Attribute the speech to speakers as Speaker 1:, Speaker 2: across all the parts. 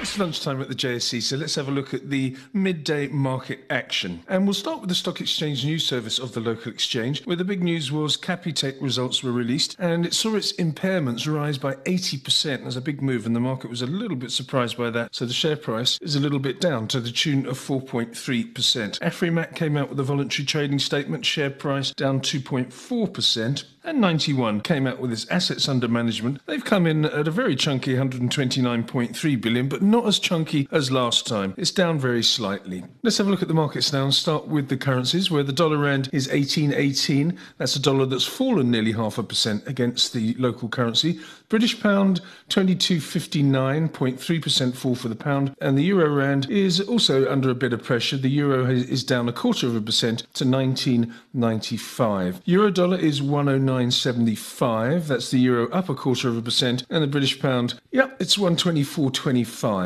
Speaker 1: It's lunchtime at the JSE, so let's have a look at the midday market action. And we'll start with the Stock Exchange News Service of the local exchange, where the big news was Capitec results were released and it saw its impairments rise by 80%. There's a big move, and the market was a little bit surprised by that. So the share price is a little bit down to the tune of 4.3%. Afrimat came out with a voluntary trading statement, share price down 2.4% and 91 came out with its assets under management. They've come in at a very chunky 129.3 billion, but not as chunky as last time. It's down very slightly. Let's have a look at the markets now and start with the currencies, where the dollar rand is 18.18. That's a dollar that's fallen nearly half a percent against the local currency. British pound 22.59.3% fall for the pound, and the euro rand is also under a bit of pressure. The euro is down a quarter of a percent to 19.95. Euro dollar is 109.75. That's the euro up a quarter of a percent. And the British pound, yep, it's 124.25.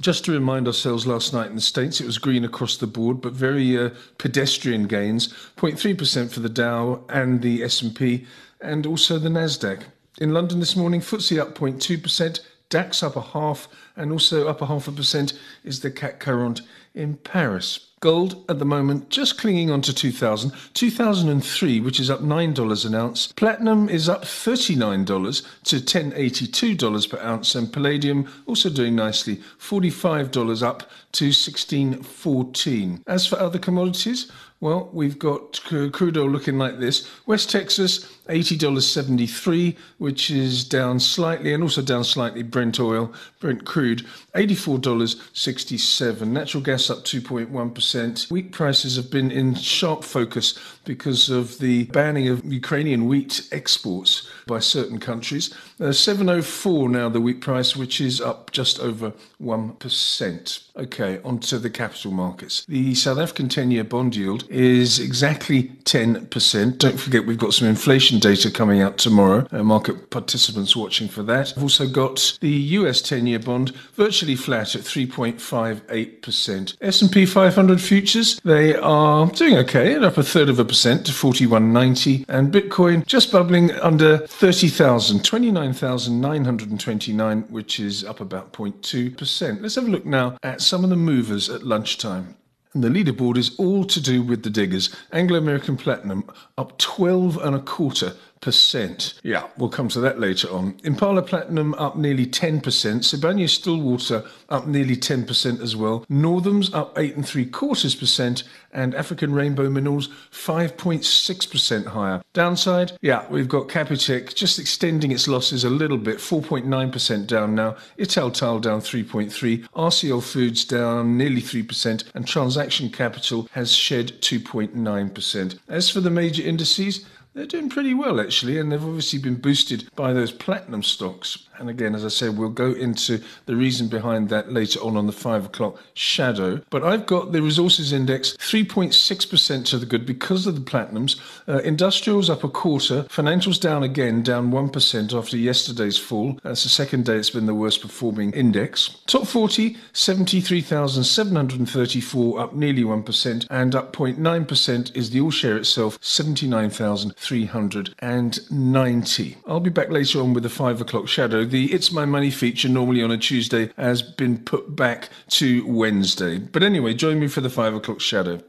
Speaker 1: Just to remind ourselves, last night in the States, it was green across the board, but very uh, pedestrian gains, 0.3% for the Dow and the S&P, and also the Nasdaq. In London this morning, FTSE up 0.2%, DAX up a half, and also up a half a percent is the CAC 40 in Paris. Gold at the moment just clinging on to 2000. 2003, which is up $9 an ounce. Platinum is up $39 to $1082 per ounce. And palladium also doing nicely, $45 up to 1614. As for other commodities, well, we've got crude oil looking like this. West Texas, $80.73, which is down slightly, and also down slightly Brent oil, Brent crude, $84.67. Natural gas up 2.1%. Wheat prices have been in sharp focus because of the banning of Ukrainian wheat exports by certain countries. Uh, 704 now the wheat price, which is up just over 1%. Okay, onto the capital markets. The South African 10 year bond yield is exactly 10%. Don't forget, we've got some inflation data coming out tomorrow. Uh, market participants watching for that. I've also got the US 10 year bond virtually flat at 3.58%. S&P 500 futures, they are doing okay, up a third of a percent to 41.90. And Bitcoin just bubbling under 30,000, 29,929, which is up about 0.2%. Let's have a look now at some of the movers at lunchtime. And the leaderboard is all to do with the diggers. Anglo American Platinum up 12 and a quarter percent. Yeah, we'll come to that later on. Impala Platinum up nearly 10%. Sibanye Stillwater up nearly 10% as well. Northams up 8 and 3 quarters percent. And African Rainbow Minerals 5.6% higher. Downside, yeah, we've got Capitec just extending its losses a little bit, 4.9% down now. Italtile down 3.3. RCL Foods down nearly 3%. And Transaction Capital has shed 2.9%. As for the major indices, they're doing pretty well actually, and they've obviously been boosted by those platinum stocks. And again, as I said, we'll go into the reason behind that later on on the five o'clock shadow. But I've got the resources index 3.6% to the good because of the platinums. Uh, industrials up a quarter, financials down again, down 1% after yesterday's fall. That's the second day it's been the worst performing index. Top 40, 73,734, up nearly 1%, and up 0.9% is the all share itself, 79,390. I'll be back later on with the five o'clock shadow the It's My Money feature, normally on a Tuesday, has been put back to Wednesday. But anyway, join me for the five o'clock shadow.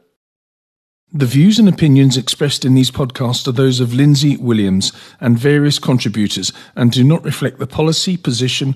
Speaker 1: The views and opinions expressed in these podcasts are those of Lindsay Williams and various contributors and do not reflect the policy, position,